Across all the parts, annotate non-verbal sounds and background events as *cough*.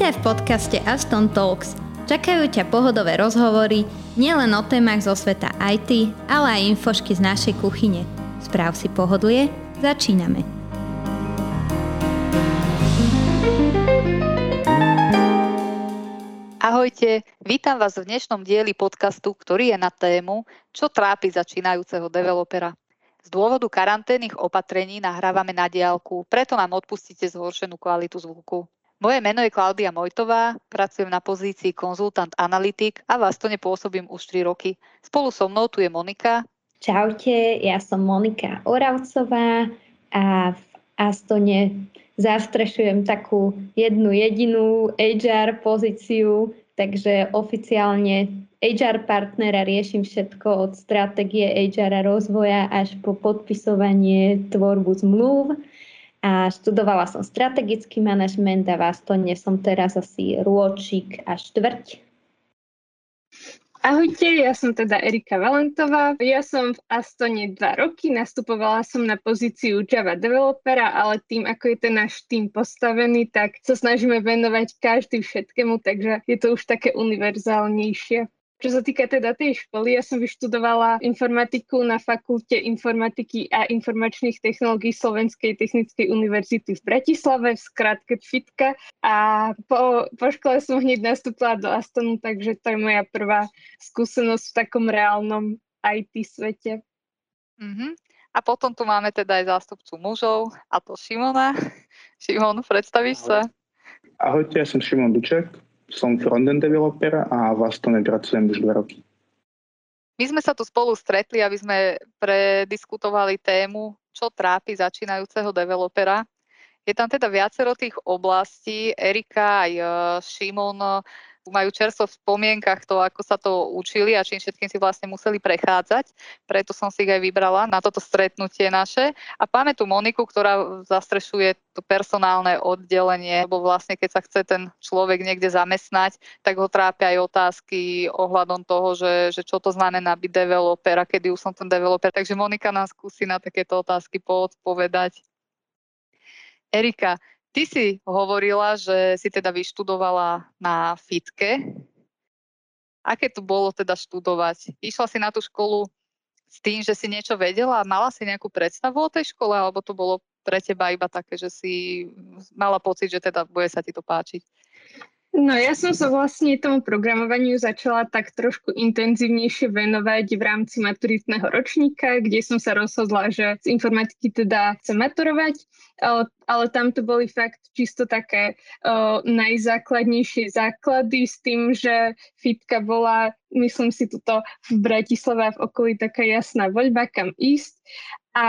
Vítaj v podcaste Aston Talks. Čakajú ťa pohodové rozhovory nielen o témach zo sveta IT, ale aj infošky z našej kuchyne. Správ si pohodlie, začíname. Ahojte, vítam vás v dnešnom dieli podcastu, ktorý je na tému Čo trápi začínajúceho developera. Z dôvodu karanténnych opatrení nahrávame na diálku, preto nám odpustíte zhoršenú kvalitu zvuku. Moje meno je Klaudia Mojtová, pracujem na pozícii konzultant analytik a v Astone pôsobím už 3 roky. Spolu so mnou tu je Monika. Čaute, ja som Monika Oravcová a v Astone zastrešujem takú jednu jedinú HR pozíciu, takže oficiálne HR partnera riešim všetko od stratégie HR rozvoja až po podpisovanie tvorbu zmluv a študovala som strategický manažment a v Astone som teraz asi rôčik a štvrť. Ahojte, ja som teda Erika Valentová. Ja som v Astone dva roky, nastupovala som na pozíciu Java developera, ale tým, ako je ten náš tým postavený, tak sa snažíme venovať každý všetkému, takže je to už také univerzálnejšie. Čo sa týka teda tej školy, ja som vyštudovala informatiku na fakulte informatiky a informačných technológií Slovenskej technickej univerzity v Bratislave, v skratke FITKA. A po, po škole som hneď nastúpila do Astonu, takže to je moja prvá skúsenosť v takom reálnom IT svete. Mm-hmm. A potom tu máme teda aj zástupcu mužov, a to Šimona. *laughs* Šimon, predstavíš sa? Ahojte, ja som Šimon Duček, som frontend developer a v Astone pracujem už dva roky. My sme sa tu spolu stretli, aby sme prediskutovali tému, čo trápi začínajúceho developera. Je tam teda viacero tých oblastí. Erika aj Šimon majú čerstvo v spomienkach to, ako sa to učili a čím všetkým si vlastne museli prechádzať. Preto som si ich aj vybrala na toto stretnutie naše. A máme tu Moniku, ktorá zastrešuje to personálne oddelenie, lebo vlastne keď sa chce ten človek niekde zamestnať, tak ho trápia aj otázky ohľadom toho, že, že čo to znamená byť developer a kedy už som ten developer. Takže Monika nás skúsi na takéto otázky poodpovedať. Erika, Ty si hovorila, že si teda vyštudovala na FITke. Aké to bolo teda študovať? Išla si na tú školu s tým, že si niečo vedela mala si nejakú predstavu o tej škole, alebo to bolo pre teba iba také, že si mala pocit, že teda bude sa ti to páčiť? No ja som sa vlastne tomu programovaniu začala tak trošku intenzívnejšie venovať v rámci maturitného ročníka, kde som sa rozhodla, že z informatiky teda chcem maturovať, ale, tam to boli fakt čisto také o, najzákladnejšie základy s tým, že fitka bola, myslím si, tuto v Bratislave v okolí taká jasná voľba, kam ísť. A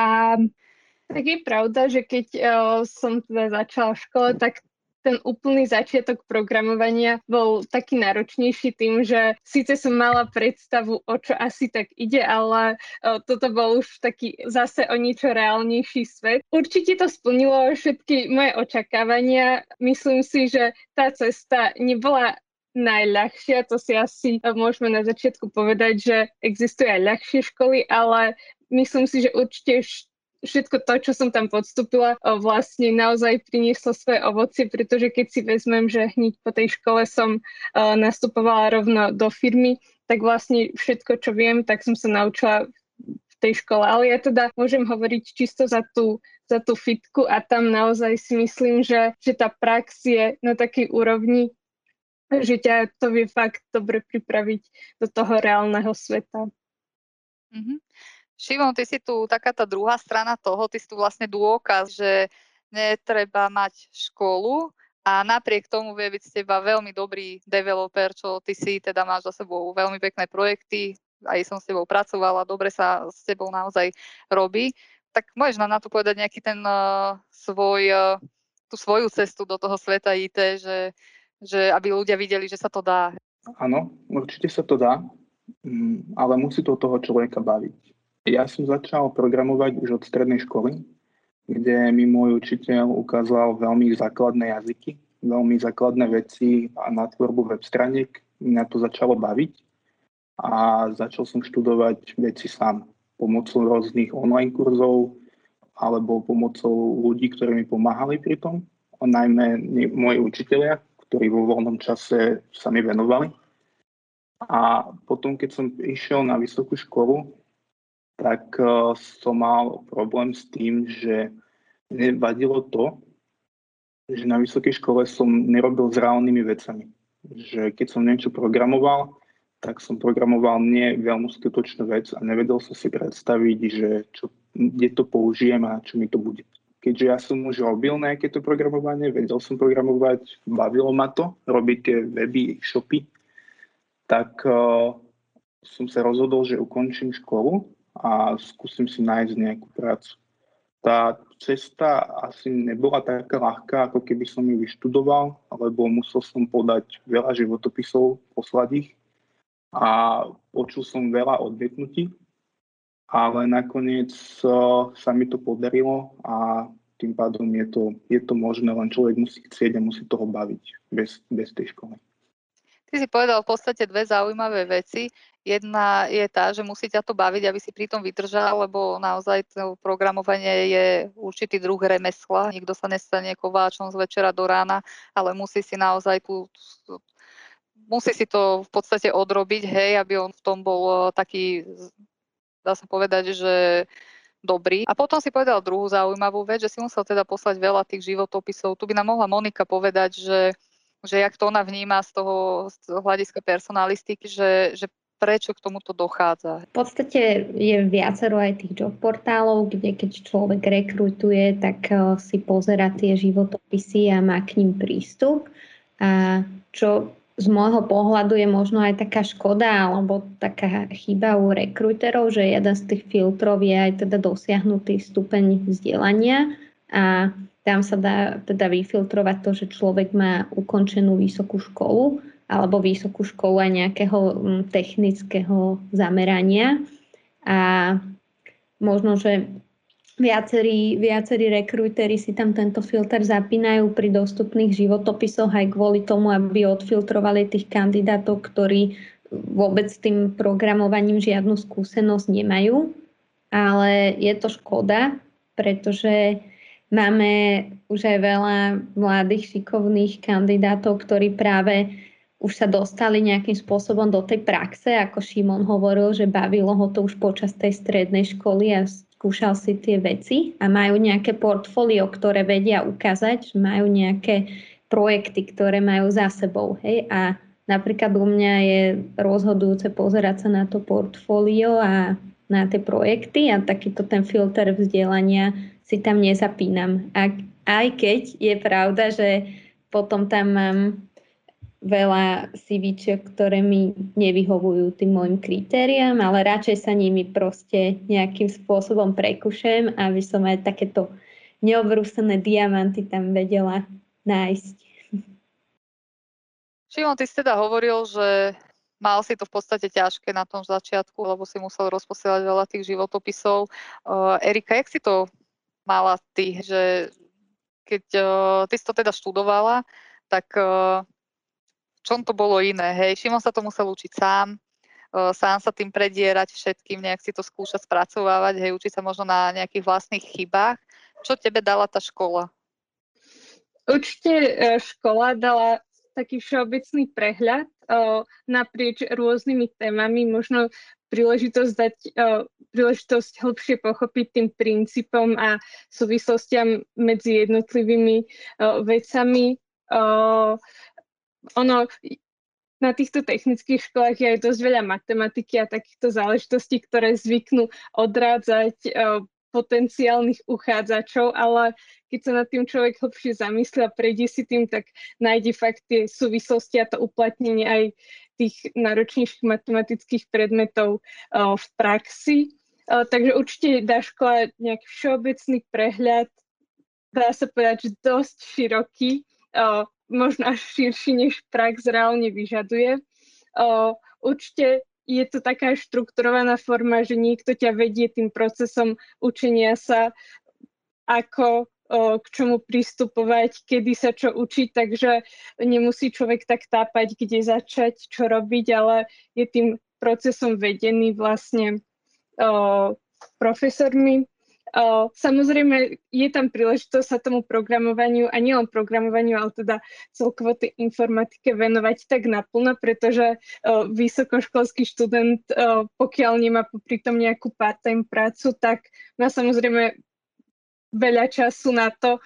tak je pravda, že keď o, som teda začala v škole, tak ten úplný začiatok programovania bol taký náročnejší tým, že síce som mala predstavu, o čo asi tak ide, ale o, toto bol už taký zase o niečo reálnejší svet. Určite to splnilo všetky moje očakávania. Myslím si, že tá cesta nebola najľahšia, to si asi môžeme na začiatku povedať, že existujú aj ľahšie školy, ale myslím si, že určite všetko to, čo som tam podstúpila, vlastne naozaj prinieslo svoje ovocie, pretože keď si vezmem, že hneď po tej škole som nastupovala rovno do firmy, tak vlastne všetko, čo viem, tak som sa naučila v tej škole. Ale ja teda môžem hovoriť čisto za tú, za tú fitku a tam naozaj si myslím, že, že tá prax je na takej úrovni, že ťa to vie fakt dobre pripraviť do toho reálneho sveta. Mm-hmm. Šimon, ty si tu taká tá druhá strana toho, ty si tu vlastne dôkaz, že netreba mať školu a napriek tomu vie byť z teba veľmi dobrý developer, čo ty si teda máš za sebou veľmi pekné projekty, aj som s tebou pracovala, dobre sa s tebou naozaj robí. Tak môžeš nám na to povedať nejaký ten uh, svoj, uh, tú svoju cestu do toho sveta IT, že, že aby ľudia videli, že sa to dá. Áno, určite sa to dá, mm, ale musí to toho človeka baviť ja som začal programovať už od strednej školy, kde mi môj učiteľ ukázal veľmi základné jazyky, veľmi základné veci a na tvorbu web straniek. Mňa to začalo baviť a začal som študovať veci sám pomocou rôznych online kurzov alebo pomocou ľudí, ktorí mi pomáhali pri tom, a najmä moji učiteľia, ktorí vo voľnom čase sa mi venovali. A potom, keď som išiel na vysokú školu, tak uh, som mal problém s tým, že nevadilo to, že na vysokej škole som nerobil s reálnymi vecami. Že keď som niečo programoval, tak som programoval nie veľmi skutočnú vec a nevedel som si predstaviť, že čo, kde to použijem a čo mi to bude. Keďže ja som už robil nejaké to programovanie, vedel som programovať, bavilo ma to, robiť tie weby, shopy, tak uh, som sa rozhodol, že ukončím školu a skúsim si nájsť nejakú prácu. Tá cesta asi nebola taká ľahká, ako keby som ju vyštudoval, lebo musel som podať veľa životopisov, poslať ich a počul som veľa odmietnutí, ale nakoniec uh, sa mi to podarilo a tým pádom je to, je to možné, len človek musí chcieť a musí toho baviť bez, bez tej školy. Ty si povedal v podstate dve zaujímavé veci. Jedna je tá, že musí ťa to baviť, aby si pri tom vydržal, lebo naozaj to programovanie je určitý druh remesla. Nikto sa nestane kováčom z večera do rána, ale musí si naozaj tú, musí si to v podstate odrobiť, hej, aby on v tom bol eh, taký, dá sa povedať, že dobrý. A potom si povedal druhú zaujímavú vec, že si musel teda poslať veľa tých životopisov. Tu by nám mohla Monika povedať, že, že jak to ona vníma z toho, z toho hľadiska personalistiky, že, že prečo k tomuto dochádza? V podstate je viacero aj tých job portálov, kde keď človek rekrutuje, tak eh, si pozera tie životopisy a má k ním prístup. A čo z môjho pohľadu je možno aj taká škoda alebo taká chyba u rekruterov, že jeden z tých filtrov je aj teda dosiahnutý stupeň vzdelania a tam sa dá teda vyfiltrovať to, že človek má ukončenú vysokú školu alebo vysokú školu aj nejakého mm, technického zamerania. A možno, že Viacerí, viacerí rekrúteri si tam tento filter zapínajú pri dostupných životopisoch aj kvôli tomu, aby odfiltrovali tých kandidátov, ktorí vôbec s tým programovaním žiadnu skúsenosť nemajú. Ale je to škoda, pretože máme už aj veľa mladých šikovných kandidátov, ktorí práve už sa dostali nejakým spôsobom do tej praxe, ako Šimon hovoril, že bavilo ho to už počas tej strednej školy a skúšal si tie veci a majú nejaké portfólio, ktoré vedia ukázať, majú nejaké projekty, ktoré majú za sebou. Hej? A napríklad u mňa je rozhodujúce pozerať sa na to portfólio a na tie projekty a takýto ten filter vzdelania si tam nezapínam. A, aj keď je pravda, že potom tam mám veľa CVčiek, ktoré mi nevyhovujú tým môjim kritériám, ale radšej sa nimi proste nejakým spôsobom prekušem, aby som aj takéto neobrúsené diamanty tam vedela nájsť. Šimon, ty si teda hovoril, že mal si to v podstate ťažké na tom začiatku, lebo si musel rozposielať veľa tých životopisov. Uh, Erika, jak si to mala ty, že keď uh, ty si to teda študovala, tak uh, čom to bolo iné, hej. Šimon sa to musel učiť sám, sám sa tým predierať všetkým, nejak si to skúšať spracovávať, hej, učiť sa možno na nejakých vlastných chybách. Čo tebe dala tá škola? Určite škola dala taký všeobecný prehľad naprieč rôznymi témami, možno príležitosť dať príležitosť hlbšie pochopiť tým princípom a súvislostiam medzi jednotlivými vecami. Ono na týchto technických školách je aj dosť veľa matematiky a takýchto záležitostí, ktoré zvyknú odrádzať potenciálnych uchádzačov, ale keď sa nad tým človek hlbšie zamyslí a prejde si tým, tak nájde fakt tie súvislosti a to uplatnenie aj tých náročnejších matematických predmetov uh, v praxi. Uh, takže určite dá škola nejaký všeobecný prehľad, dá sa povedať, že dosť široký, uh, možno až širší, než prax reálne vyžaduje. Určite je to taká štrukturovaná forma, že niekto ťa vedie tým procesom učenia sa, ako k čomu pristupovať, kedy sa čo učiť, takže nemusí človek tak tápať, kde začať, čo robiť, ale je tým procesom vedený vlastne o, profesormi. Samozrejme, je tam príležitosť sa tomu programovaniu a nielen programovaniu, ale teda celkovo tej informatike venovať tak naplno, pretože vysokoškolský študent, pokiaľ nemá popri tom nejakú part-time prácu, tak má samozrejme veľa času na to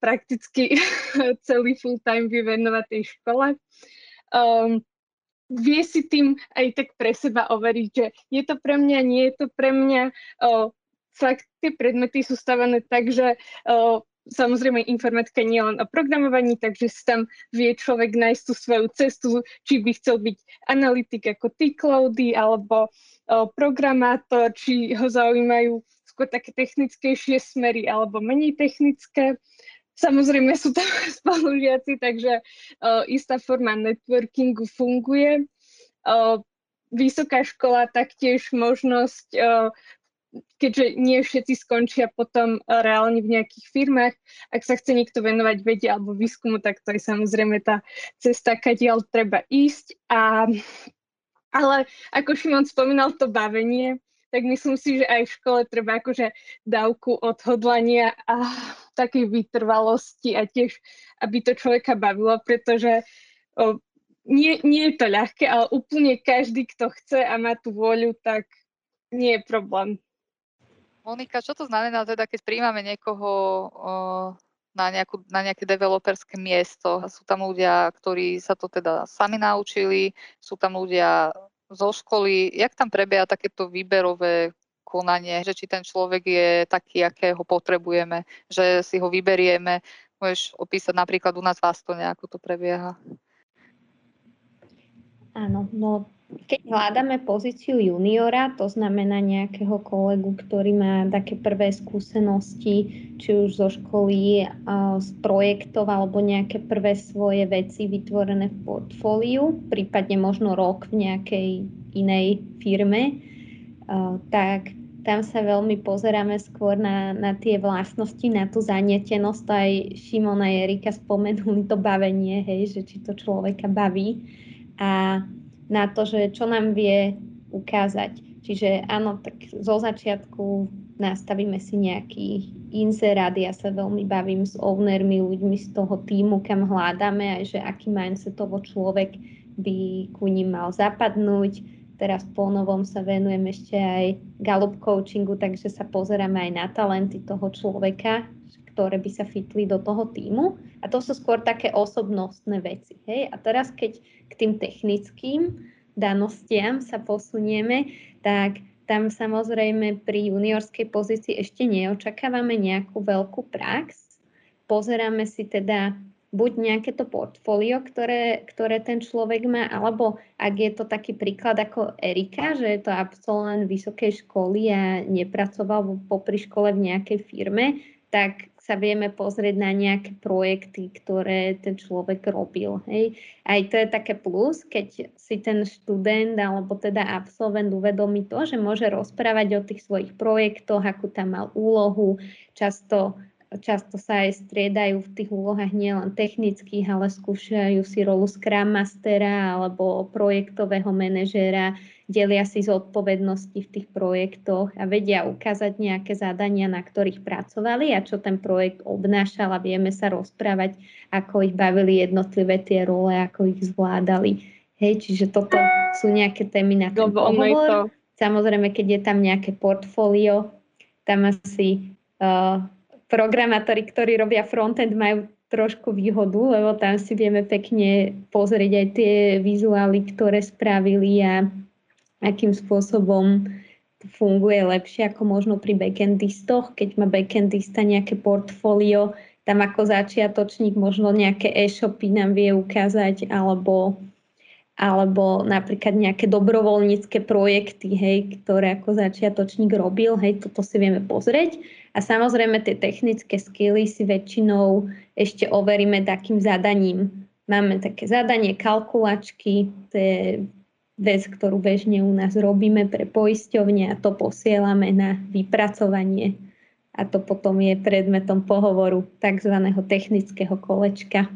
prakticky *laughs* celý full-time vyvenovať tej škole. Um, vie si tým aj tak pre seba overiť, že je to pre mňa, nie je to pre mňa. O, fakt tie predmety sú stavané tak, že o, samozrejme informatika nie len o programovaní, takže si tam vie človek nájsť tú svoju cestu, či by chcel byť analytik ako ty, Klaudy, alebo o, programátor, či ho zaujímajú skôr také technickejšie smery alebo menej technické. Samozrejme sú tam *laughs* spolužiaci, takže uh, istá forma networkingu funguje. Uh, vysoká škola taktiež možnosť, uh, keďže nie všetci skončia potom reálne v nejakých firmách, ak sa chce niekto venovať vede alebo výskumu, tak to je samozrejme tá cesta, kadiaľ treba ísť. A, ale ako Šimon spomínal, to bavenie, tak myslím si, že aj v škole treba akože dávku odhodlania a takej vytrvalosti a tiež, aby to človeka bavilo, pretože o, nie, nie je to ľahké, ale úplne každý, kto chce a má tú vôľu, tak nie je problém. Monika, čo to znamená teda, keď príjmame niekoho na, nejakú, na nejaké developerské miesto? Sú tam ľudia, ktorí sa to teda sami naučili, sú tam ľudia zo školy, jak tam prebieha takéto výberové konanie, že či ten človek je taký, akého potrebujeme, že si ho vyberieme. Môžeš opísať napríklad u nás v Astone, ako to prebieha. Áno, no keď hľadáme pozíciu juniora, to znamená nejakého kolegu, ktorý má také prvé skúsenosti, či už zo školy, z projektov alebo nejaké prvé svoje veci vytvorené v portfóliu, prípadne možno rok v nejakej inej firme, tak tam sa veľmi pozeráme skôr na, na tie vlastnosti, na tú zanietenosť. Aj Šimona a Erika spomenuli to bavenie, hej, že či to človeka baví. A na to, že čo nám vie ukázať. Čiže áno, tak zo začiatku nastavíme si nejaký inzerát, ja sa veľmi bavím s ownermi, ľuďmi z toho týmu, kam hľadáme, aj že aký mindsetovo človek by ku ním mal zapadnúť. Teraz po novom sa venujem ešte aj Gallup coachingu, takže sa pozeráme aj na talenty toho človeka, ktoré by sa fitli do toho týmu. A to sú skôr také osobnostné veci. Hej? A teraz, keď k tým technickým danostiam sa posunieme, tak tam samozrejme pri juniorskej pozícii ešte neočakávame nejakú veľkú prax. Pozeráme si teda buď nejaké to portfólio, ktoré, ktoré ten človek má, alebo ak je to taký príklad ako Erika, že je to absolvent vysokej školy a nepracoval popri škole v nejakej firme, tak sa vieme pozrieť na nejaké projekty, ktoré ten človek robil. Hej. Aj to je také plus, keď si ten študent alebo teda absolvent uvedomí to, že môže rozprávať o tých svojich projektoch, akú tam mal úlohu, často často sa aj striedajú v tých úlohách nielen technických, ale skúšajú si rolu Scrum Mastera alebo projektového manažéra, delia si zodpovednosti v tých projektoch a vedia ukázať nejaké zadania, na ktorých pracovali a čo ten projekt obnášal a vieme sa rozprávať, ako ich bavili jednotlivé tie role, ako ich zvládali. Hej, čiže toto sú nejaké témy na ten pohovor. Samozrejme, keď je tam nejaké portfólio, tam asi uh, programátori, ktorí robia frontend, majú trošku výhodu, lebo tam si vieme pekne pozrieť aj tie vizuály, ktoré spravili a akým spôsobom funguje lepšie ako možno pri backendistoch, keď má backendista nejaké portfólio, tam ako začiatočník možno nejaké e-shopy nám vie ukázať, alebo, alebo napríklad nejaké dobrovoľnícke projekty, hej, ktoré ako začiatočník robil, hej, toto si vieme pozrieť a samozrejme tie technické skily si väčšinou ešte overíme takým zadaním. Máme také zadanie kalkulačky, to je vec, ktorú bežne u nás robíme pre poisťovne a to posielame na vypracovanie. A to potom je predmetom pohovoru tzv. technického kolečka.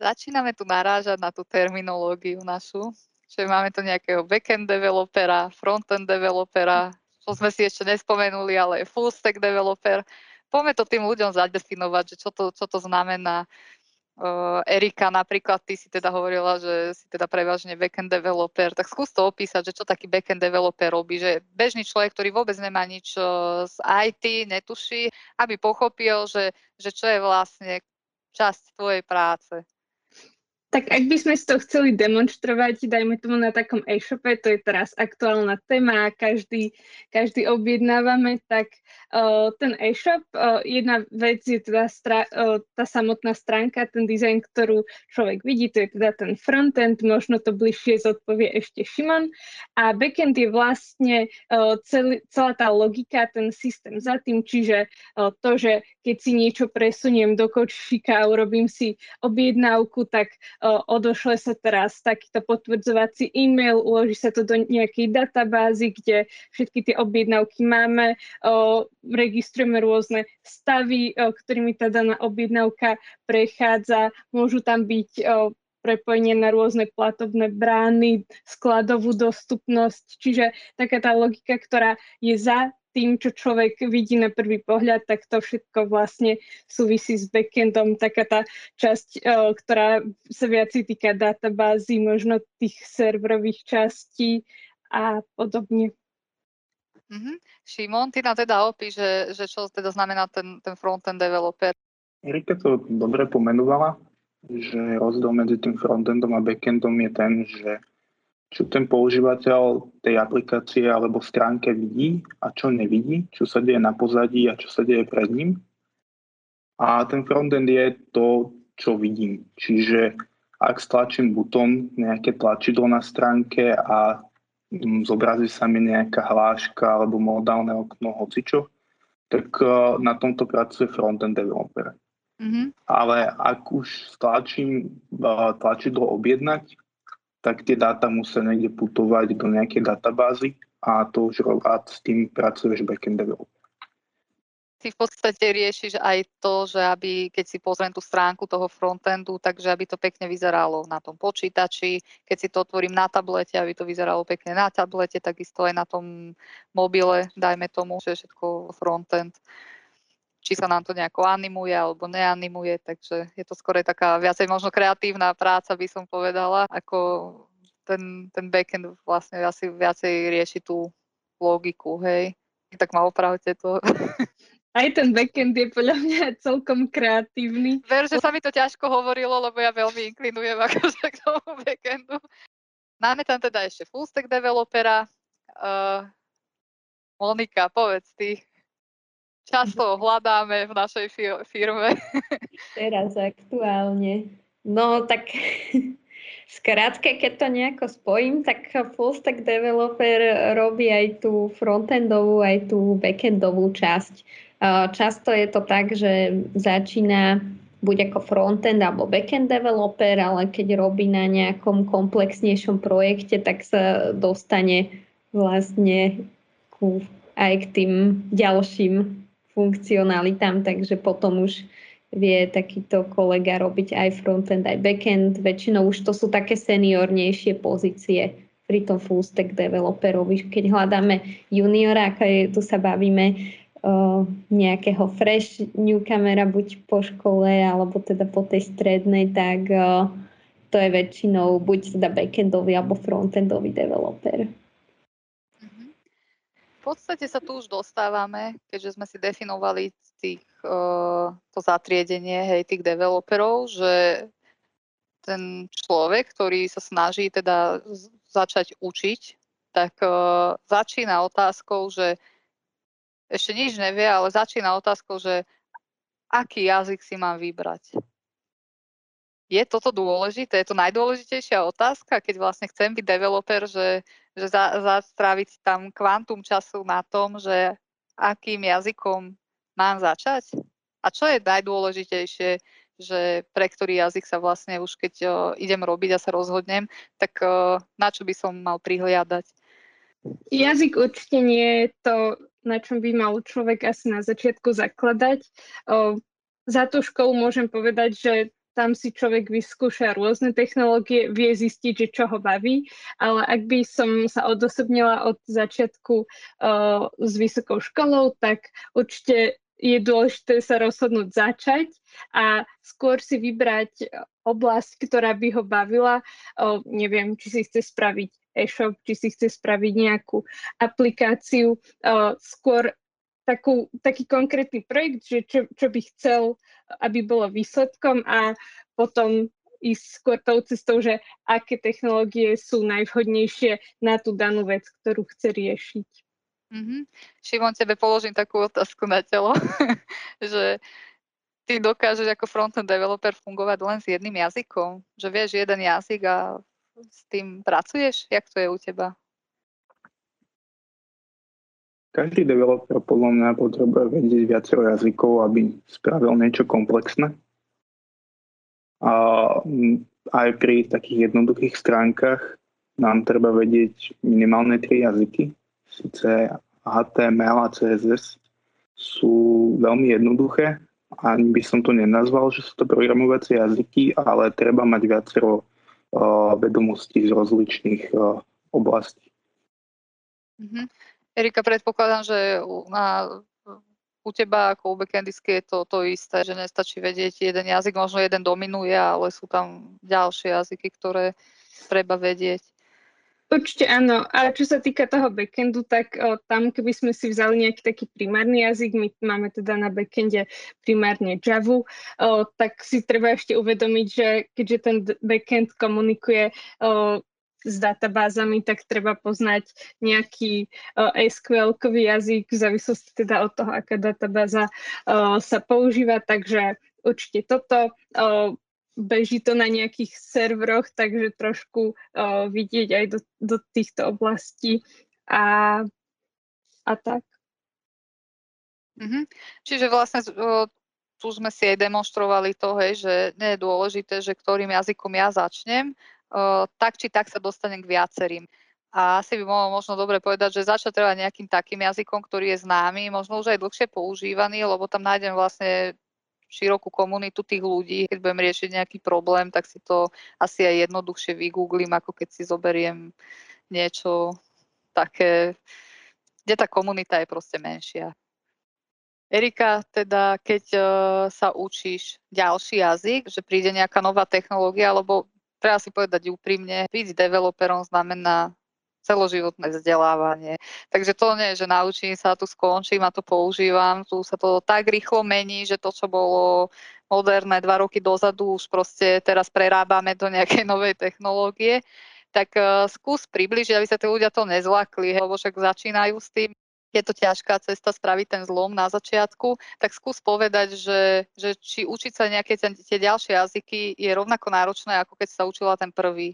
Začíname tu narážať na tú terminológiu našu, že máme tu nejakého backend developera, frontend developera, čo sme si ešte nespomenuli, ale full stack developer. Poďme to tým ľuďom zadefinovať, že čo to, čo to znamená. Uh, Erika napríklad, ty si teda hovorila, že si teda prevažne backend developer, tak skús to opísať, že čo taký backend developer robí, že bežný človek, ktorý vôbec nemá nič uh, z IT, netuší, aby pochopil, že, že čo je vlastne časť tvojej práce. Tak ak by sme si to chceli demonstrovať, dajme tomu na takom e-shope, to je teraz aktuálna téma, každý, každý objednávame, tak uh, ten e-shop, uh, jedna vec je teda stra, uh, tá samotná stránka, ten dizajn, ktorú človek vidí, to je teda ten frontend, možno to bližšie zodpovie ešte Šimon. A backend je vlastne uh, celý, celá tá logika, ten systém za tým, čiže uh, to, že keď si niečo presuniem do kočíka a urobím si objednávku, tak odošle sa teraz takýto potvrdzovací e-mail, uloží sa to do nejakej databázy, kde všetky tie objednávky máme, registrujeme rôzne stavy, ktorými tá daná objednávka prechádza, môžu tam byť prepojenie na rôzne platobné brány, skladovú dostupnosť, čiže taká tá logika, ktorá je za tým, čo človek vidí na prvý pohľad, tak to všetko vlastne súvisí s backendom. Taká tá časť, e, ktorá sa viac týka databázy, možno tých serverových častí a podobne. Mm-hmm. Šimon, ty nám teda opíš, že, že čo teda znamená ten, ten frontend developer. Erika to dobre pomenovala, že rozdiel medzi tým frontendom a backendom je ten, že čo ten používateľ tej aplikácie alebo stránke vidí a čo nevidí, čo sa deje na pozadí a čo sa deje pred ním. A ten frontend je to, čo vidím. Čiže ak stlačím butón, nejaké tlačidlo na stránke a mm, zobrazí sa mi nejaká hláška alebo modálne okno, hocičo, tak e, na tomto pracuje frontend developer. Mm-hmm. Ale ak už stlačím e, tlačidlo objednať, tak tie dáta musia niekde putovať do nejakej databázy a to už rád s tým pracuješ backend developer. Ty v podstate riešiš aj to, že aby, keď si pozriem tú stránku toho frontendu, takže aby to pekne vyzeralo na tom počítači, keď si to otvorím na tablete, aby to vyzeralo pekne na tablete, takisto aj na tom mobile, dajme tomu, že je všetko frontend či sa nám to nejako animuje alebo neanimuje, takže je to skôr taká viacej možno kreatívna práca, by som povedala, ako ten, ten backend vlastne asi viacej rieši tú logiku, hej. Tak ma opravte to. *laughs* Aj ten backend je podľa mňa celkom kreatívny. Ver, že sa mi to ťažko hovorilo, lebo ja veľmi inklinujem akože k tomu backendu. Máme tam teda ešte full stack developera. Uh, Monika, povedz ty, často hľadáme v našej firme. *laughs* Teraz aktuálne. No tak *laughs* skrátke, keď to nejako spojím, tak full stack developer robí aj tú frontendovú, aj tú backendovú časť. Často je to tak, že začína buď ako frontend alebo backend developer, ale keď robí na nejakom komplexnejšom projekte, tak sa dostane vlastne ku, aj k tým ďalším funkcionalitám, takže potom už vie takýto kolega robiť aj frontend, aj backend. Väčšinou už to sú také seniornejšie pozície pri tom full stack developerovi. Keď hľadáme juniora, tu sa bavíme o nejakého fresh newcomera, buď po škole, alebo teda po tej strednej, tak o, to je väčšinou buď teda backendový alebo frontendový developer podstate sa tu už dostávame, keďže sme si definovali tých, uh, to zatriedenie hej, tých developerov, že ten človek, ktorý sa snaží teda začať učiť, tak uh, začína otázkou, že ešte nič nevie, ale začína otázkou, že aký jazyk si mám vybrať. Je toto dôležité? Je to najdôležitejšia otázka, keď vlastne chcem byť developer, že že za, zastráviť tam kvantum času na tom, že akým jazykom mám začať? A čo je najdôležitejšie, že pre ktorý jazyk sa vlastne už keď o, idem robiť a sa rozhodnem, tak o, na čo by som mal prihliadať? Jazyk určite nie je to, na čom by mal človek asi na začiatku zakladať. O, za tú školu môžem povedať, že tam si človek vyskúša rôzne technológie, vie zistiť, že čo ho baví, ale ak by som sa odosobnila od začiatku uh, s vysokou školou, tak určite je dôležité sa rozhodnúť začať a skôr si vybrať oblasť, ktorá by ho bavila. O, neviem, či si chce spraviť e-shop, či si chce spraviť nejakú aplikáciu. O, skôr takú, taký konkrétny projekt, že čo, čo by chcel, aby bolo výsledkom a potom ísť skôr tou cestou, že aké technológie sú najvhodnejšie na tú danú vec, ktorú chce riešiť. Mm-hmm. Šimon, tebe položím takú otázku na telo, *laughs* že ty dokážeš ako frontend developer fungovať len s jedným jazykom? Že vieš jeden jazyk a s tým pracuješ? Jak to je u teba? Každý developer podľa mňa potrebuje vedieť viacero jazykov, aby spravil niečo komplexné. A aj pri takých jednoduchých stránkach nám treba vedieť minimálne tri jazyky. Sice HTML a CSS sú veľmi jednoduché. Ani by som to nenazval, že sú to programovacie jazyky, ale treba mať viacero uh, vedomostí z rozličných uh, oblastí. Mm-hmm. Erika, predpokladám, že na, u teba ako u backendistky je to to isté, že nestačí vedieť jeden jazyk, možno jeden dominuje, ale sú tam ďalšie jazyky, ktoré treba vedieť. Určite áno. A čo sa týka toho backendu, tak o, tam, keby sme si vzali nejaký taký primárny jazyk, my máme teda na backende primárne Java, o, tak si treba ešte uvedomiť, že keďže ten backend komunikuje o, s databázami, tak treba poznať nejaký uh, SQL-kový jazyk v závislosti teda od toho, aká databáza uh, sa používa, takže určite toto. Uh, beží to na nejakých serveroch, takže trošku uh, vidieť aj do, do týchto oblastí a, a tak. Mm-hmm. Čiže vlastne uh, tu sme si aj demonstrovali to, hej, že nie je dôležité, že ktorým jazykom ja začnem, tak či tak sa dostanem k viacerým. A asi by bolo možno dobre povedať, že začať treba nejakým takým jazykom, ktorý je známy, možno už aj dlhšie používaný, lebo tam nájdem vlastne širokú komunitu tých ľudí. Keď budem riešiť nejaký problém, tak si to asi aj jednoduchšie vygooglím, ako keď si zoberiem niečo také, kde tá komunita je proste menšia. Erika, teda keď uh, sa učíš ďalší jazyk, že príde nejaká nová technológia, lebo treba si povedať úprimne, byť developerom znamená celoživotné vzdelávanie. Takže to nie, že naučím sa, tu skončím a to používam. Tu sa to tak rýchlo mení, že to, čo bolo moderné dva roky dozadu, už proste teraz prerábame do nejakej *laughs* novej technológie. Tak uh, skús približiť, aby sa tí ľudia to nezlakli, lebo však začínajú s tým je to ťažká cesta spraviť ten zlom na začiatku, tak skús povedať, že, že či učiť sa nejaké tie ďalšie jazyky je rovnako náročné, ako keď sa učila ten prvý.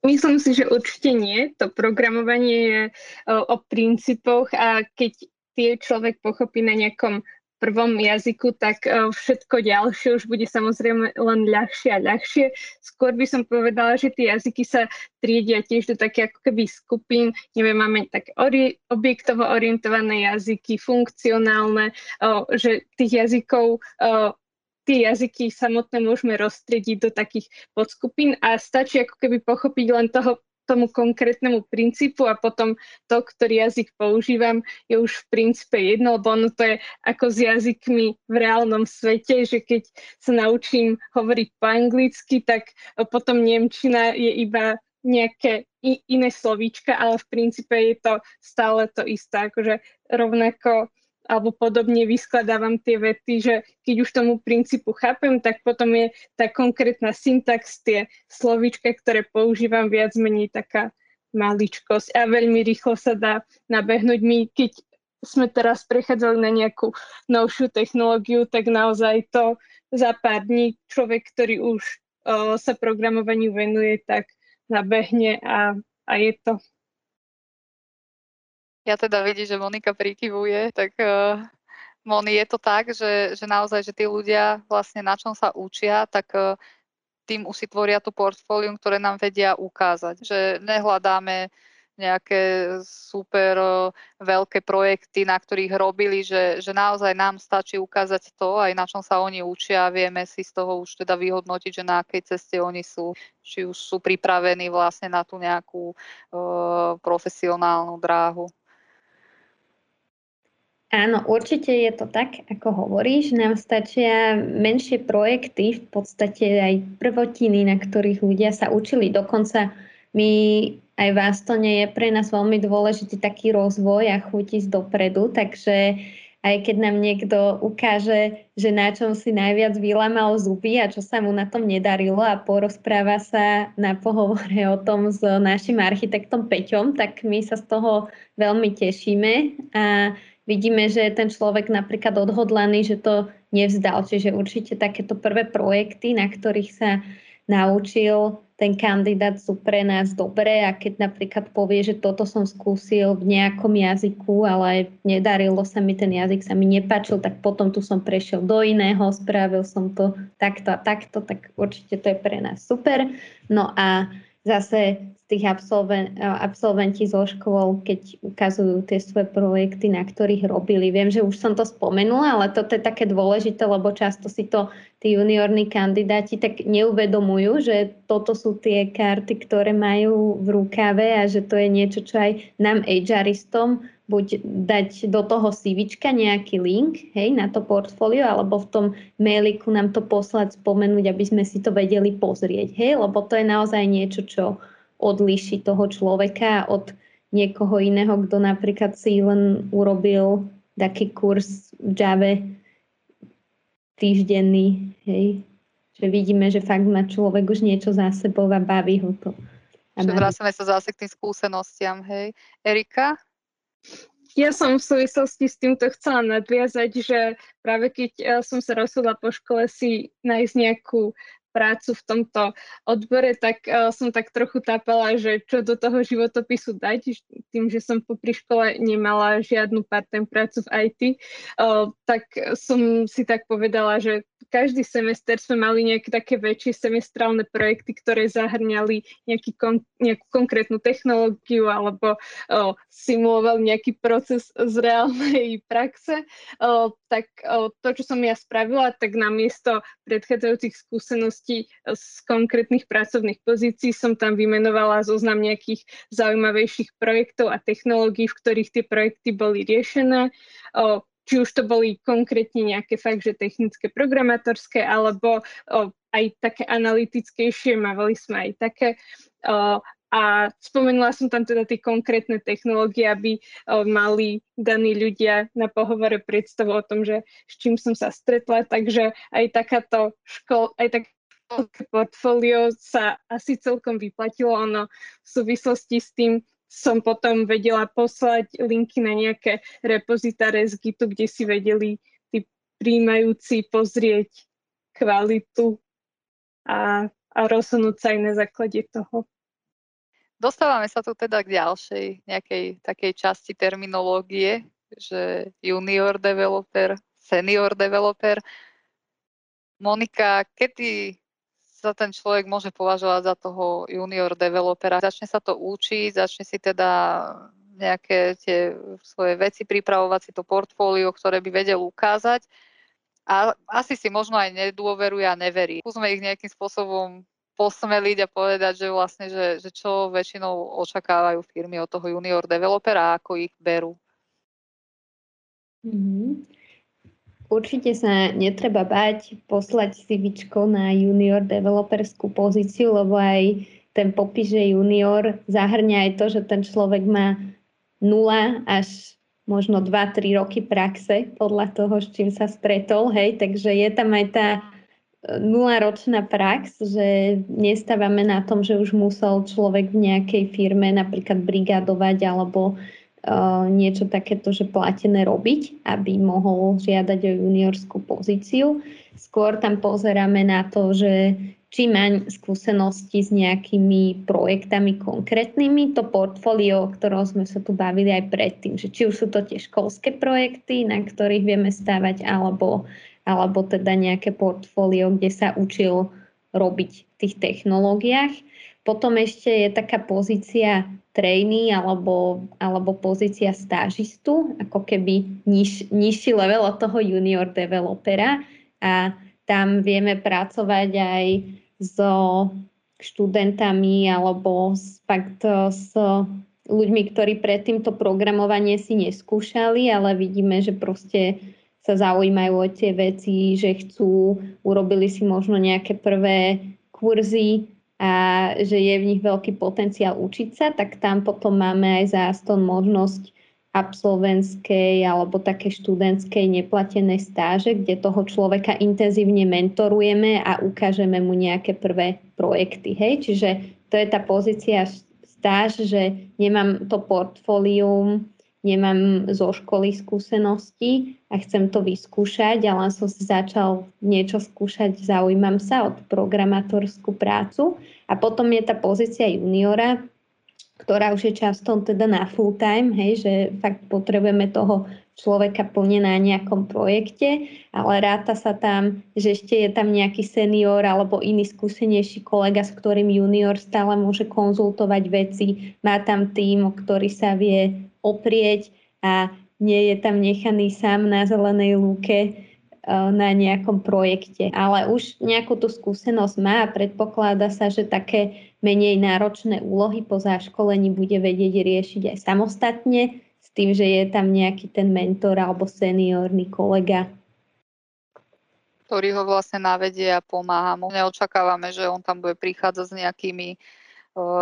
Myslím si, že určite nie. To programovanie je o, o princípoch a keď tie človek pochopí na nejakom prvom jazyku, tak e, všetko ďalšie už bude samozrejme len ľahšie a ľahšie. Skôr by som povedala, že tie jazyky sa triedia tiež do také ako keby skupín. Neviem, máme také ori- objektovo orientované jazyky, funkcionálne, že tých jazykov tie jazyky samotné môžeme rozstrediť do takých podskupín a stačí ako keby pochopiť len toho tomu konkrétnemu princípu a potom to, ktorý jazyk používam, je už v princípe jedno, lebo ono to je ako s jazykmi v reálnom svete, že keď sa naučím hovoriť po anglicky, tak potom Nemčina je iba nejaké iné slovíčka, ale v princípe je to stále to isté, akože rovnako alebo podobne vyskladávam tie vety, že keď už tomu princípu chápem, tak potom je tá konkrétna syntax, tie slovíčka, ktoré používam viac menej taká maličkosť a veľmi rýchlo sa dá nabehnúť. My, keď sme teraz prechádzali na nejakú novšiu technológiu, tak naozaj to za pár dní človek, ktorý už o, sa programovaniu venuje, tak nabehne a, a je to ja teda vidím, že Monika prikyvuje, tak uh, Moni, je to tak, že, že naozaj, že tí ľudia vlastne na čom sa učia, tak uh, tým už si tvoria tú portfólium, ktoré nám vedia ukázať. Že nehľadáme nejaké super veľké projekty, na ktorých robili, že, že naozaj nám stačí ukázať to, aj na čom sa oni učia a vieme si z toho už teda vyhodnotiť, že na akej ceste oni sú, či už sú pripravení vlastne na tú nejakú uh, profesionálnu dráhu. Áno, určite je to tak, ako hovoríš. Nám stačia menšie projekty, v podstate aj prvotiny, na ktorých ľudia sa učili. Dokonca my aj v Astone je pre nás veľmi dôležitý taký rozvoj a chuť ísť dopredu, takže aj keď nám niekto ukáže, že na čom si najviac vylamal zuby a čo sa mu na tom nedarilo a porozpráva sa na pohovore o tom s našim architektom Peťom, tak my sa z toho veľmi tešíme a vidíme, že ten človek napríklad odhodlaný, že to nevzdal. Čiže určite takéto prvé projekty, na ktorých sa naučil ten kandidát sú pre nás dobré a keď napríklad povie, že toto som skúsil v nejakom jazyku, ale nedarilo sa mi ten jazyk, sa mi nepačil, tak potom tu som prešiel do iného, spravil som to takto a takto, tak určite to je pre nás super. No a zase tých absolven, absolventi zo škôl, keď ukazujú tie svoje projekty, na ktorých robili. Viem, že už som to spomenula, ale toto je také dôležité, lebo často si to tí juniorní kandidáti tak neuvedomujú, že toto sú tie karty, ktoré majú v rukave a že to je niečo, čo aj nám HRistom buď dať do toho CVčka nejaký link hej, na to portfólio, alebo v tom mailiku nám to poslať, spomenúť, aby sme si to vedeli pozrieť. Hej, lebo to je naozaj niečo, čo odlíši toho človeka od niekoho iného, kto napríklad si len urobil taký kurz v Java týždenný, hej. Že vidíme, že fakt má človek už niečo za sebou a baví ho to. Že vracame sa zase k tým skúsenostiam, hej. Erika? Ja som v súvislosti s týmto chcela nadviazať, že práve keď eh, som sa rozhodla po škole si nájsť nejakú prácu v tomto odbore, tak uh, som tak trochu tápala, že čo do toho životopisu dať, tým, že som popri škole nemala žiadnu part-time prácu v IT, uh, tak som si tak povedala, že každý semester sme mali nejaké také väčšie semestrálne projekty, ktoré zahrňali nejaký kon, nejakú konkrétnu technológiu alebo o, simulovali nejaký proces z reálnej *laughs* praxe. O, tak o, to, čo som ja spravila, tak namiesto predchádzajúcich skúseností z konkrétnych pracovných pozícií som tam vymenovala zoznam nejakých zaujímavejších projektov a technológií, v ktorých tie projekty boli riešené. O, či už to boli konkrétne nejaké fakt, že technické, programátorské, alebo o, aj také analytickejšie, mávali sme aj také. O, a spomenula som tam teda tie konkrétne technológie, aby o, mali daní ľudia na pohovore predstavu o tom, že s čím som sa stretla, takže aj takáto škol, aj portfólio sa asi celkom vyplatilo. Ono v súvislosti s tým som potom vedela poslať linky na nejaké repozitáre z Gitu, kde si vedeli tí príjmajúci pozrieť kvalitu a, a rozhodnúť sa aj na základe toho. Dostávame sa tu teda k ďalšej nejakej takej časti terminológie, že junior developer, senior developer. Monika, kedy sa ten človek môže považovať za toho junior developera. Začne sa to učiť, začne si teda nejaké tie svoje veci pripravovať, si to portfólio, ktoré by vedel ukázať. A asi si možno aj nedôveruje a neverí. Skúsme ich nejakým spôsobom posmeliť a povedať, že vlastne, že, že čo väčšinou očakávajú firmy od toho junior developera a ako ich berú. Mm-hmm. Určite sa netreba bať poslať CV na junior developerskú pozíciu, lebo aj ten popis, že junior zahrňa aj to, že ten človek má 0 až možno 2-3 roky praxe podľa toho, s čím sa stretol, hej, takže je tam aj tá e, nularočná prax, že nestávame na tom, že už musel človek v nejakej firme napríklad brigadovať alebo niečo takéto, že platené robiť, aby mohol žiadať o juniorskú pozíciu. Skôr tam pozeráme na to, že či má skúsenosti s nejakými projektami konkrétnymi, to portfólio, o ktorom sme sa tu bavili aj predtým, že či už sú to tie školské projekty, na ktorých vieme stávať, alebo, alebo teda nejaké portfólio, kde sa učil robiť v tých technológiách. Potom ešte je taká pozícia trainee alebo, alebo pozícia stážistu, ako keby niž, nižší level od toho junior developera. A tam vieme pracovať aj so študentami alebo s, fakt s ľuďmi, ktorí predtým to programovanie si neskúšali, ale vidíme, že proste sa zaujímajú o tie veci, že chcú, urobili si možno nejaké prvé kurzy a že je v nich veľký potenciál učiť sa, tak tam potom máme aj za možnosť absolventskej alebo také študentskej neplatenej stáže, kde toho človeka intenzívne mentorujeme a ukážeme mu nejaké prvé projekty. Hej? Čiže to je tá pozícia stáž, že nemám to portfólium nemám zo školy skúsenosti a chcem to vyskúšať, ale som si začal niečo skúšať, zaujímam sa od programátorskú prácu. A potom je tá pozícia juniora, ktorá už je často teda na full time, hej, že fakt potrebujeme toho človeka plne na nejakom projekte, ale ráta sa tam, že ešte je tam nejaký senior alebo iný skúsenejší kolega, s ktorým junior stále môže konzultovať veci, má tam tým, ktorý sa vie oprieť a nie je tam nechaný sám na zelenej lúke e, na nejakom projekte. Ale už nejakú tú skúsenosť má a predpokladá sa, že také menej náročné úlohy po zaškolení bude vedieť riešiť aj samostatne, s tým, že je tam nejaký ten mentor alebo seniorný kolega. Ktorý ho vlastne navedie a pomáha mu. Neočakávame, že on tam bude prichádzať s nejakými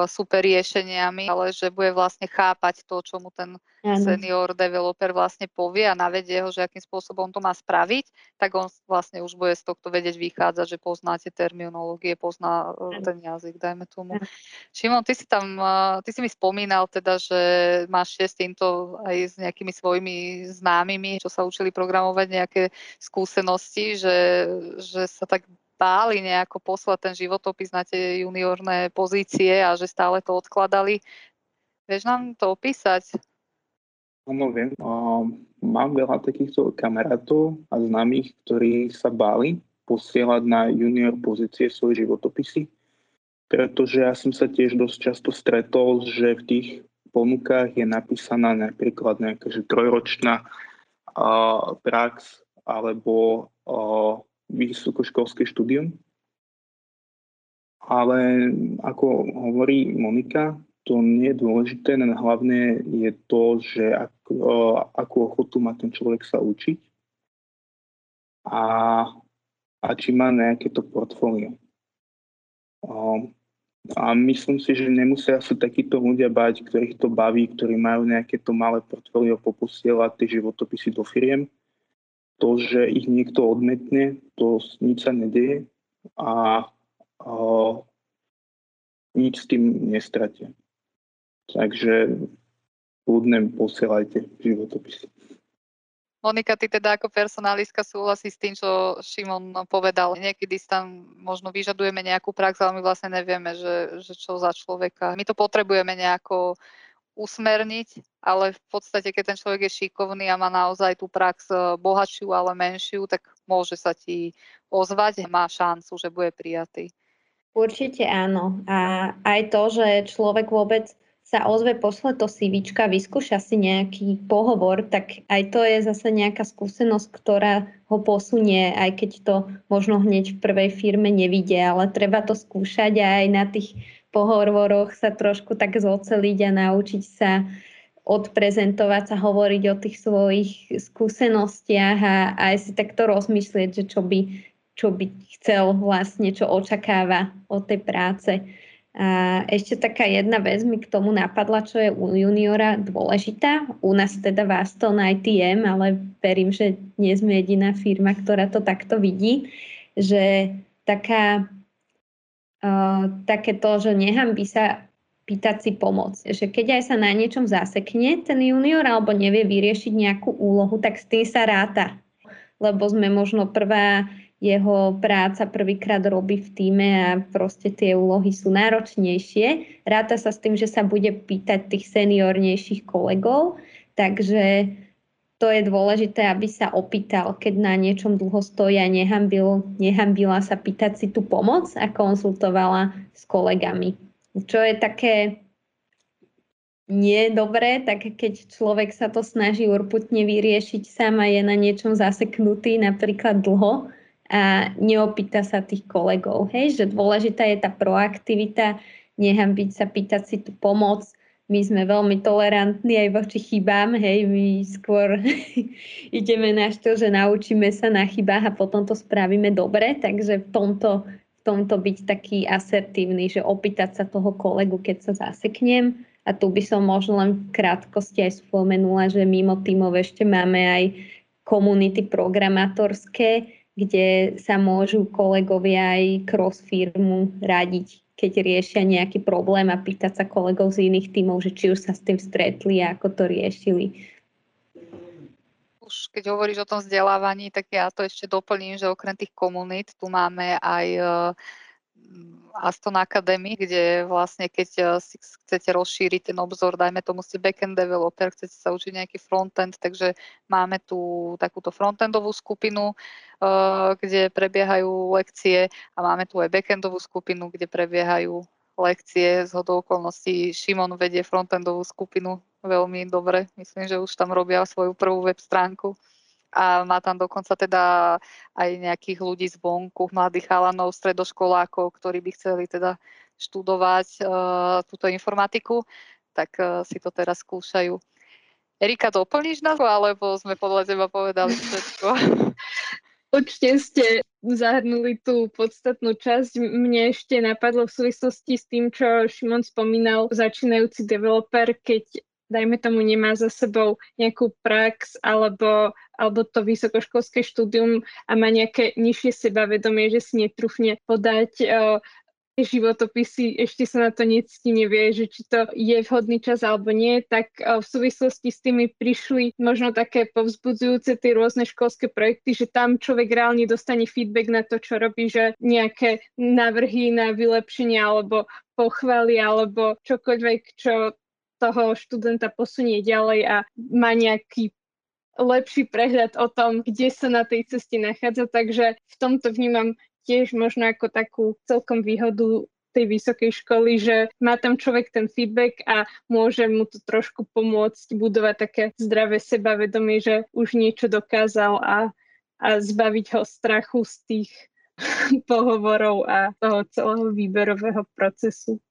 super riešeniami, ale že bude vlastne chápať to, čo mu ten ano. senior developer vlastne povie a navedie ho, že akým spôsobom to má spraviť, tak on vlastne už bude z tohto vedieť vychádzať, že poznáte terminológie, pozná ano. ten jazyk, dajme tomu. Ano. Šimon, ty si tam, ty si mi spomínal teda, že máš s týmto aj s nejakými svojimi známymi, čo sa učili programovať nejaké skúsenosti, že, že sa tak báli nejako poslať ten životopis na tie juniorné pozície a že stále to odkladali. Vieš nám to opísať? Áno, viem. mám veľa takýchto kamarátov a známych, ktorí sa báli posielať na junior pozície svoje životopisy, pretože ja som sa tiež dosť často stretol, že v tých ponukách je napísaná napríklad nejaká že trojročná uh, prax alebo uh, vysokoškolské štúdium. Ale ako hovorí Monika, to nie je dôležité, hlavne je to, že ako, akú ochotu má ten človek sa učiť a, a či má nejaké to portfólio. A myslím si, že nemusia sa takíto ľudia bať, ktorých to baví, ktorí majú nejaké to malé portfólio poposielať tie životopisy do firiem, to, že ich niekto odmetne, to nič sa nedeje a, a nič s tým nestratia. Takže ľudne posielajte životopisy. Monika, ty teda ako personalistka súhlasí s tým, čo Šimon povedal. Niekedy tam možno vyžadujeme nejakú prax, ale my vlastne nevieme, že, že čo za človeka. My to potrebujeme nejako usmerniť, ale v podstate, keď ten človek je šikovný a má naozaj tú prax e, bohatšiu, ale menšiu, tak môže sa ti ozvať, má šancu, že bude prijatý. Určite áno. A aj to, že človek vôbec sa ozve, posle to CVčka, vyskúša si nejaký pohovor, tak aj to je zase nejaká skúsenosť, ktorá ho posunie, aj keď to možno hneď v prvej firme nevidie, ale treba to skúšať aj na tých pohovoroch sa trošku tak zoceliť a naučiť sa odprezentovať sa, hovoriť o tých svojich skúsenostiach a aj si takto rozmyslieť, že čo by, čo by chcel vlastne, čo očakáva od tej práce. A ešte taká jedna vec mi k tomu napadla, čo je u juniora dôležitá. U nás teda v Aston ITM, ale verím, že nie sme jediná firma, ktorá to takto vidí, že taká také to, že by sa pýtať si pomoc. Že keď aj sa na niečom zasekne ten junior alebo nevie vyriešiť nejakú úlohu, tak s tým sa ráta. Lebo sme možno prvá jeho práca prvýkrát robí v týme a proste tie úlohy sú náročnejšie. Ráta sa s tým, že sa bude pýtať tých seniornejších kolegov, takže to je dôležité, aby sa opýtal, keď na niečom dlho stojí a nehambil, nehambila sa pýtať si tú pomoc a konsultovala s kolegami. Čo je také nie dobré, tak keď človek sa to snaží urputne vyriešiť sám a je na niečom zaseknutý napríklad dlho a neopýta sa tých kolegov, hej, že dôležitá je tá proaktivita, nehambiť sa pýtať si tú pomoc, my sme veľmi tolerantní aj voči chybám, hej, my skôr *laughs* ideme na to, že naučíme sa na chybách a potom to spravíme dobre, takže v tomto, v tomto byť taký asertívny, že opýtať sa toho kolegu, keď sa zaseknem. A tu by som možno len v krátkosti aj spomenula, že mimo tímov ešte máme aj komunity programátorské, kde sa môžu kolegovia aj cross firmu radiť keď riešia nejaký problém a pýtať sa kolegov z iných tímov, že či už sa s tým stretli a ako to riešili. Už keď hovoríš o tom vzdelávaní, tak ja to ešte doplním, že okrem tých komunít tu máme aj Aston Academy, kde vlastne keď eh, si chcete rozšíriť ten obzor, dajme tomu si backend developer, chcete sa učiť nejaký frontend, takže máme tu takúto frontendovú skupinu, eh, kde prebiehajú lekcie a máme tu aj backendovú skupinu, kde prebiehajú lekcie. Z hodou okolností Šimon vedie frontendovú skupinu veľmi dobre. Myslím, že už tam robia svoju prvú web stránku a má tam dokonca teda aj nejakých ľudí zvonku, mladých chalanov, stredoškolákov, ktorí by chceli teda študovať uh, túto informatiku, tak uh, si to teraz skúšajú. Erika, doplníš nás, alebo sme podľa teba povedali všetko? *laughs* Určite ste zahrnuli tú podstatnú časť. Mne ešte napadlo v súvislosti s tým, čo Šimon spomínal, začínajúci developer, keď dajme tomu, nemá za sebou nejakú prax alebo, alebo to vysokoškolské štúdium a má nejaké nižšie sebavedomie, že si netrúfne podať uh, životopisy, ešte sa na to necti nevie, že či to je vhodný čas alebo nie, tak v súvislosti s tými prišli možno také povzbudzujúce tie rôzne školské projekty, že tam človek reálne dostane feedback na to, čo robí, že nejaké návrhy na vylepšenie alebo pochvály alebo čokoľvek, čo toho študenta posunie ďalej a má nejaký lepší prehľad o tom, kde sa na tej ceste nachádza. Takže v tomto vnímam tiež možno ako takú celkom výhodu tej vysokej školy, že má tam človek ten feedback a môže mu to trošku pomôcť budovať také zdravé sebavedomie, že už niečo dokázal a, a zbaviť ho strachu z tých *laughs* pohovorov a toho celého výberového procesu.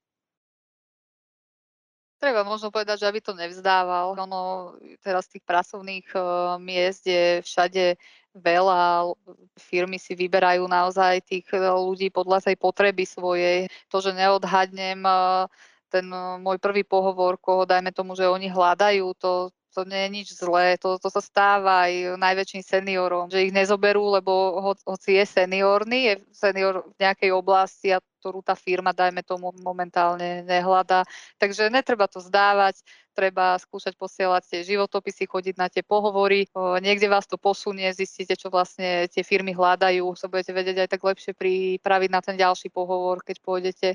Treba možno povedať, že aby to nevzdával. Ono teraz tých pracovných uh, miest je všade veľa. Firmy si vyberajú naozaj tých e, ľudí podľa tej potreby svojej. To, že neodhadnem uh, ten môj prvý pohovor, koho dajme tomu, že oni hľadajú, to, to nie je nič zlé, to, to sa stáva aj najväčším seniorom, že ich nezoberú, lebo ho, hoci je seniorný, je senior v nejakej oblasti a ktorú tá firma, dajme tomu, momentálne nehľadá. Takže netreba to zdávať, treba skúšať posielať tie životopisy, chodiť na tie pohovory. Niekde vás to posunie, zistíte, čo vlastne tie firmy hľadajú, sa budete vedieť aj tak lepšie pripraviť na ten ďalší pohovor, keď pôjdete.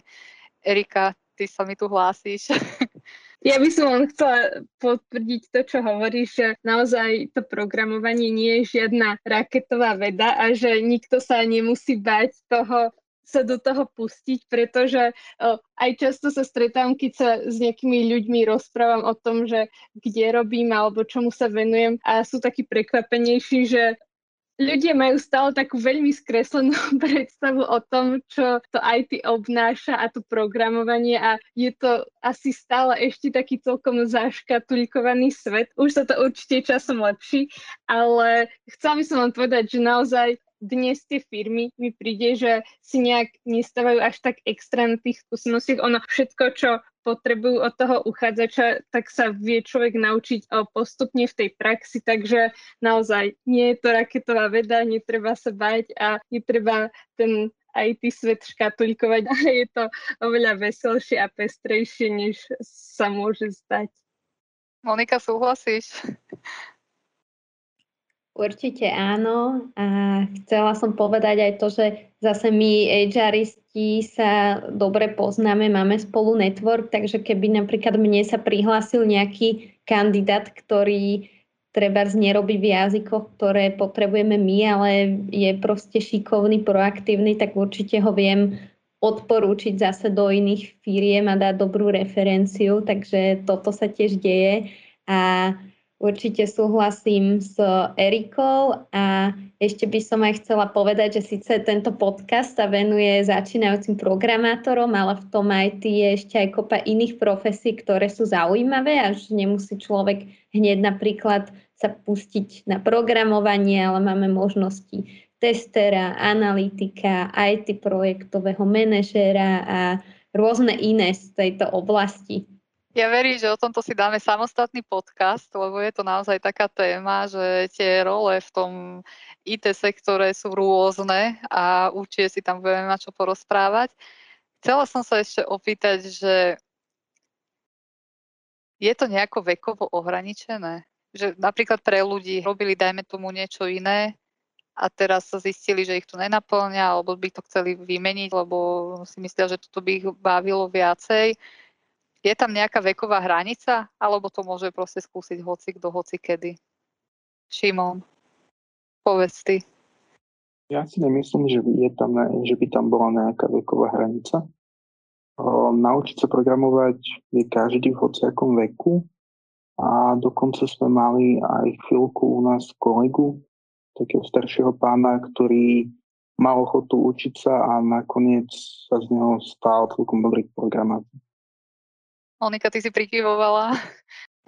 Erika, ty sa mi tu hlásíš. *laughs* Ja by som len chcela potvrdiť to, čo hovoríš, že naozaj to programovanie nie je žiadna raketová veda a že nikto sa nemusí bať toho, sa do toho pustiť, pretože aj často sa stretávam, keď sa s nejakými ľuďmi rozprávam o tom, že kde robím alebo čomu sa venujem a sú takí prekvapenejší, že ľudia majú stále takú veľmi skreslenú *laughs* predstavu o tom, čo to IT obnáša a to programovanie a je to asi stále ešte taký celkom zaškatulkovaný svet. Už sa to určite časom lepší, ale chcela by som vám povedať, že naozaj dnes tie firmy mi príde, že si nejak nestávajú až tak extra na tých skúsenostiach. Ono všetko, čo potrebujú od toho uchádzača, tak sa vie človek naučiť postupne v tej praxi, takže naozaj nie je to raketová veda, netreba sa bať a netreba ten IT svet škatulkovať *laughs* a je to oveľa veselšie a pestrejšie, než sa môže zdať. Monika, súhlasíš? Určite áno. A chcela som povedať aj to, že zase my HRisti sa dobre poznáme, máme spolu network, takže keby napríklad mne sa prihlásil nejaký kandidát, ktorý treba nerobí v jazykoch, ktoré potrebujeme my, ale je proste šikovný, proaktívny, tak určite ho viem odporúčiť zase do iných firiem a dať dobrú referenciu, takže toto sa tiež deje a určite súhlasím s Erikou a ešte by som aj chcela povedať, že síce tento podcast sa venuje začínajúcim programátorom, ale v tom IT je ešte aj kopa iných profesí, ktoré sú zaujímavé a že nemusí človek hneď napríklad sa pustiť na programovanie, ale máme možnosti testera, analytika, IT projektového manažéra a rôzne iné z tejto oblasti. Ja verím, že o tomto si dáme samostatný podcast, lebo je to naozaj taká téma, že tie role v tom IT sektore sú rôzne a určite si tam budeme mať čo porozprávať. Chcela som sa ešte opýtať, že je to nejako vekovo ohraničené? Že napríklad pre ľudí robili, dajme tomu, niečo iné, a teraz sa zistili, že ich to nenaplňa, alebo by to chceli vymeniť, lebo si myslia, že toto by ich bavilo viacej. Je tam nejaká veková hranica, alebo to môže proste skúsiť hoci kto, hoci kedy? Šimon, povedz ty. Ja si nemyslím, že, je tam, že by tam bola nejaká veková hranica. Naučiť sa programovať je každý v hociakom veku a dokonca sme mali aj chvíľku u nás kolegu, takého staršieho pána, ktorý mal ochotu učiť sa a nakoniec sa z neho stal celkom dobrý programátor. Monika, ty si prikyvovala.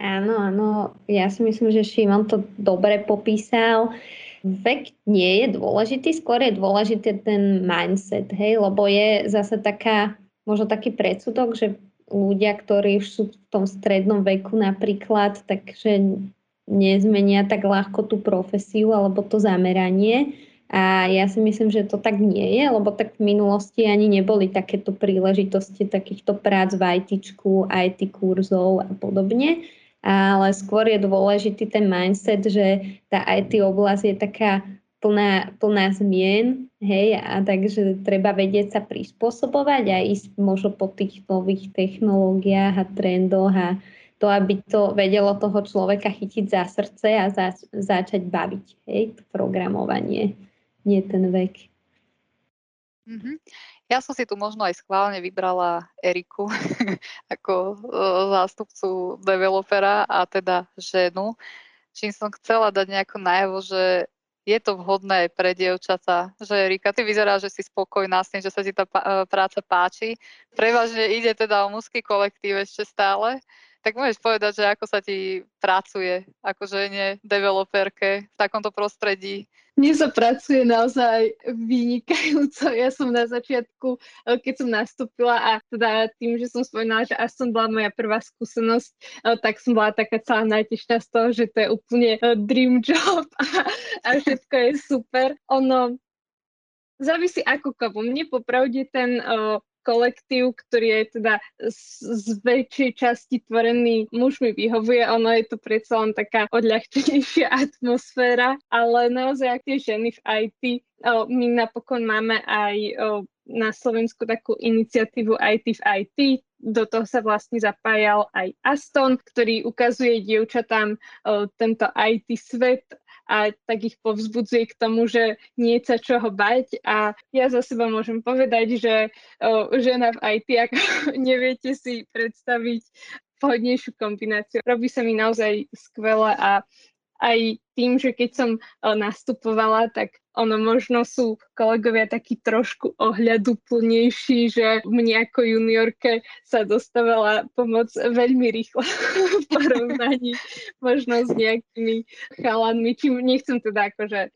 Áno, áno, ja si myslím, že Šimon to dobre popísal. Vek nie je dôležitý, skôr je dôležitý ten mindset, hej, lebo je zase taká, možno taký predsudok, že ľudia, ktorí už sú v tom strednom veku napríklad, takže nezmenia tak ľahko tú profesiu alebo to zameranie. A ja si myslím, že to tak nie je, lebo tak v minulosti ani neboli takéto príležitosti takýchto prác v IT, IT kurzov a podobne. Ale skôr je dôležitý ten mindset, že tá IT oblasť je taká plná, plná zmien, hej, a takže treba vedieť sa prispôsobovať a ísť možno po tých nových technológiách a trendoch a to, aby to vedelo toho človeka chytiť za srdce a za, začať baviť, hej, to programovanie, nie ten vek. Mm-hmm. Ja som si tu možno aj schválne vybrala Eriku *laughs* ako zástupcu developera a teda ženu, čím som chcela dať nejako najavo, že je to vhodné pre dievčata, že Erika, ty vyzerá, že si spokojná s tým, že sa ti tá práca páči. Prevažne ide teda o mužský kolektív ešte stále, tak môžeš povedať, že ako sa ti pracuje ako žene, developerke v takomto prostredí? Mne sa pracuje naozaj vynikajúco. Ja som na začiatku, eh, keď som nastúpila a teda tým, že som spomínala, že som bola moja prvá skúsenosť, eh, tak som bola taká celá najtežšia z toho, že to je úplne eh, dream *laughs* job a, a všetko je super. Ono závisí ako komu. Mne popravde ten kolektív, ktorý je teda z, z väčšej časti tvorený mužmi vyhovuje. Ono je to predsa len taká odľahčenejšia *laughs* atmosféra, ale naozaj tie ženy v IT, o, my napokon máme aj o, na Slovensku takú iniciatívu IT v IT, do toho sa vlastne zapájal aj Aston, ktorý ukazuje dievčatám o, tento IT svet a tak ich povzbudzuje k tomu, že nie sa čoho bať a ja za seba môžem povedať, že o, žena v IT, ako *laughs* neviete si predstaviť vhodnejšiu kombináciu. Robí sa mi naozaj skvelé a aj tým, že keď som nastupovala, tak ono možno sú kolegovia takí trošku ohľadu plnejší, že mne ako juniorke sa dostávala pomoc veľmi rýchlo *laughs* v porovnaní možno s nejakými chalanmi, čím nechcem teda akože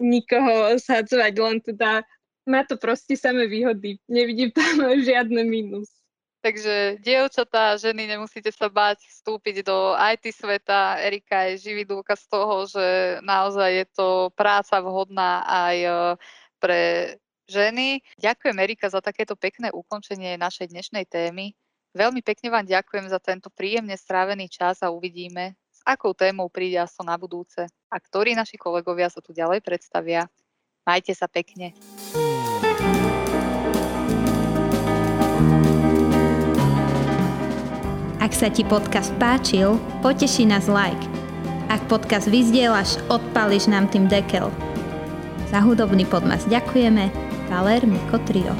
nikoho sadzovať, len teda má to proste samé výhody. Nevidím tam žiadne mínus. Takže dievčatá, ženy, nemusíte sa báť vstúpiť do IT sveta. Erika je živý dôkaz toho, že naozaj je to práca vhodná aj e, pre ženy. Ďakujem Erika za takéto pekné ukončenie našej dnešnej témy. Veľmi pekne vám ďakujem za tento príjemne strávený čas a uvidíme, s akou témou príde ASO na budúce a ktorí naši kolegovia sa tu ďalej predstavia. Majte sa pekne. Ak sa ti podcast páčil, poteší nás like. Ak podcast vyzdieľaš, odpališ nám tým dekel. Za hudobný podmas ďakujeme Valer Mikotrio.